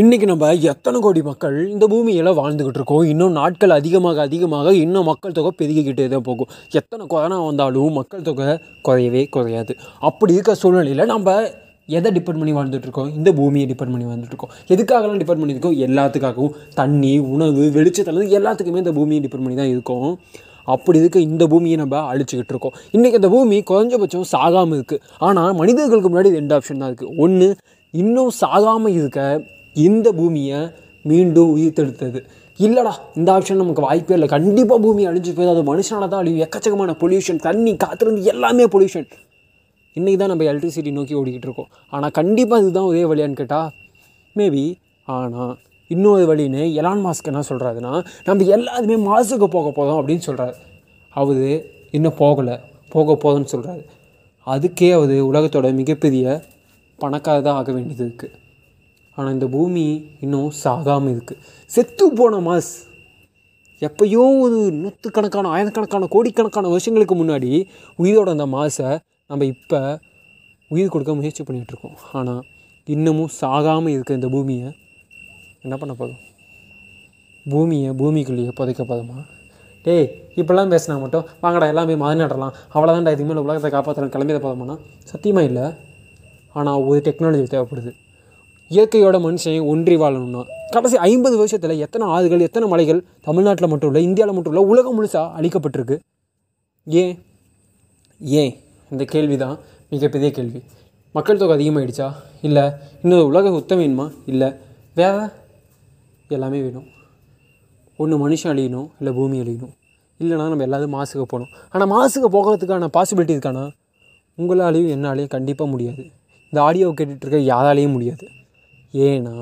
இன்றைக்கி நம்ம எத்தனை கோடி மக்கள் இந்த பூமியில் வாழ்ந்துக்கிட்டு இருக்கோம்? இன்னும் நாட்கள் அதிகமாக அதிகமாக இன்னும் மக்கள் தொகை பெருகிக்கிட்டே தான் போகும். எத்தனை கொரோனா வந்தாலும் மக்கள் தொகை குறையவே குறையாது. அப்படி இருக்க சூழ்நிலையில் நம்ம எதை டிபெண்ட் பண்ணி வாழ்ந்துட்டுருக்கோம் இந்த பூமியை டிபெண்ட் பண்ணி வாழ்ந்துட்டுருக்கோம் எதுக்காகலாம் டிபெண்ட் பண்ணியிருக்கோம் எல்லாத்துக்காகவும். தண்ணி உணவு வெளிச்சத்துலேருந்து எல்லாத்துக்குமே இந்த பூமியை டிபெண்ட் பண்ணி தான் இருக்கும். அப்படி இருக்க இந்த பூமியை நம்ம அழிச்சிக்கிட்டு இருக்கோம். இன்றைக்கி இந்த பூமி குறைஞ்சபட்சம் சாகாமல் இருக்குது ஆனால் மனிதர்களுக்கு முன்னாடி ரெண்டு ஆப்ஷன் தான் இருக்குது ஒன்று இன்னும் சாகாமல் இருக்க இந்த பூமியை மீண்டும் உயிர்த்தெடுத்தது. இல்லைடா இந்த ஆப்ஷன் நமக்கு வாய்ப்பே இல்லை. கண்டிப்பாக பூமி அழிஞ்சு போயிடும். அது மனுஷனால தான் அழியும். எக்கச்சக்கமான பொல்யூஷன் தண்ணி காத்திருந்து எல்லாமே பொல்யூஷன் இன்றைக்கி தான் நம்ம எலக்ட்ரிசிட்டி நோக்கி ஓடிக்கிட்டு இருக்கோம். ஆனால் கண்டிப்பாக இதுதான் ஒரே வழியான்னு கேட்டால் மேபி ஆனால் இன்னொரு வழின்னு எலான் மாஸ்க் என்ன சொல்கிறாருன்னா நம்ம எல்லாருமே மாசுக்கு போக போதும் அப்படின்னு சொல்கிறாரு அவரு இன்னும் போகலை. போக போதும்னு சொல்கிறாரு அதுக்கே அவர் உலகத்தோட மிகப்பெரிய பணக்காரதாக ஆக வேண்டியது இருக்குது ஆனால் இந்த பூமி இன்னும் சாகாமல் இருக்குது செத்து போன மாஸ். எப்பயோ ஒரு நூற்றுக்கணக்கான ஆயிரக்கணக்கான கோடிக்கணக்கான வருஷங்களுக்கு முன்னாடி உயிரோட அந்த மாசை நம்ம இப்போ உயிர் கொடுக்க முயற்சி பண்ணிகிட்ருக்கோம் ஆனால் இன்னமும் சாகாமல் இருக்க இந்த பூமியை என்ன பண்ண போதும் பூமியை பூமிக்குள்ளேயே புதைக்க போதுமா டேய் இப்படிலாம் பேசினா மட்டும் வாங்கடா எல்லாமே மாதிரி நடலாம் அவ்வளோதான்டா இதுக்கு மேலே உலகத்தை காப்பாற்றுறேன் கிளம்பியதை போதுமானா சத்தியமாக இல்லை. ஆனால் ஒரு டெக்னாலஜி தேவைப்படுது. இயற்கையோட மனுஷன் ஒன்றி வாழணும்னா. கடைசி ஐம்பது வருஷத்தில் எத்தனை ஆறுகள் எத்தனை மலைகள் தமிழ்நாட்டில் மட்டும் இல்லை இந்தியாவில் மட்டும் இல்லை உலகம் முழுசாக அழிக்கப்பட்டிருக்கு. ஏன்? ஏன்? இந்த கேள்வி தான் மிகப்பெரிய கேள்வி. மக்கள் தொகை அதிகமாகிடுச்சா இல்லை. இன்னொரு உலக சுத்தம் வேணுமா? இல்லை. வேற எல்லாமே வேணும். ஒன்று மனுஷன் அழியணும் இல்லை பூமி அழியணும். இல்லைனா நம்ம எல்லாரும் மாசுக்கு போகணும். ஆனால் மாசுக்கு போகிறதுக்கான பாசிபிலிட்டி இருக்கானா? உங்களாலேயும் என்னாலேயும் கண்டிப்பாக முடியாது. இந்த ஆடியோவை கேட்டுட்ருக்க யாராலேயும் முடியாது. ஏன்னா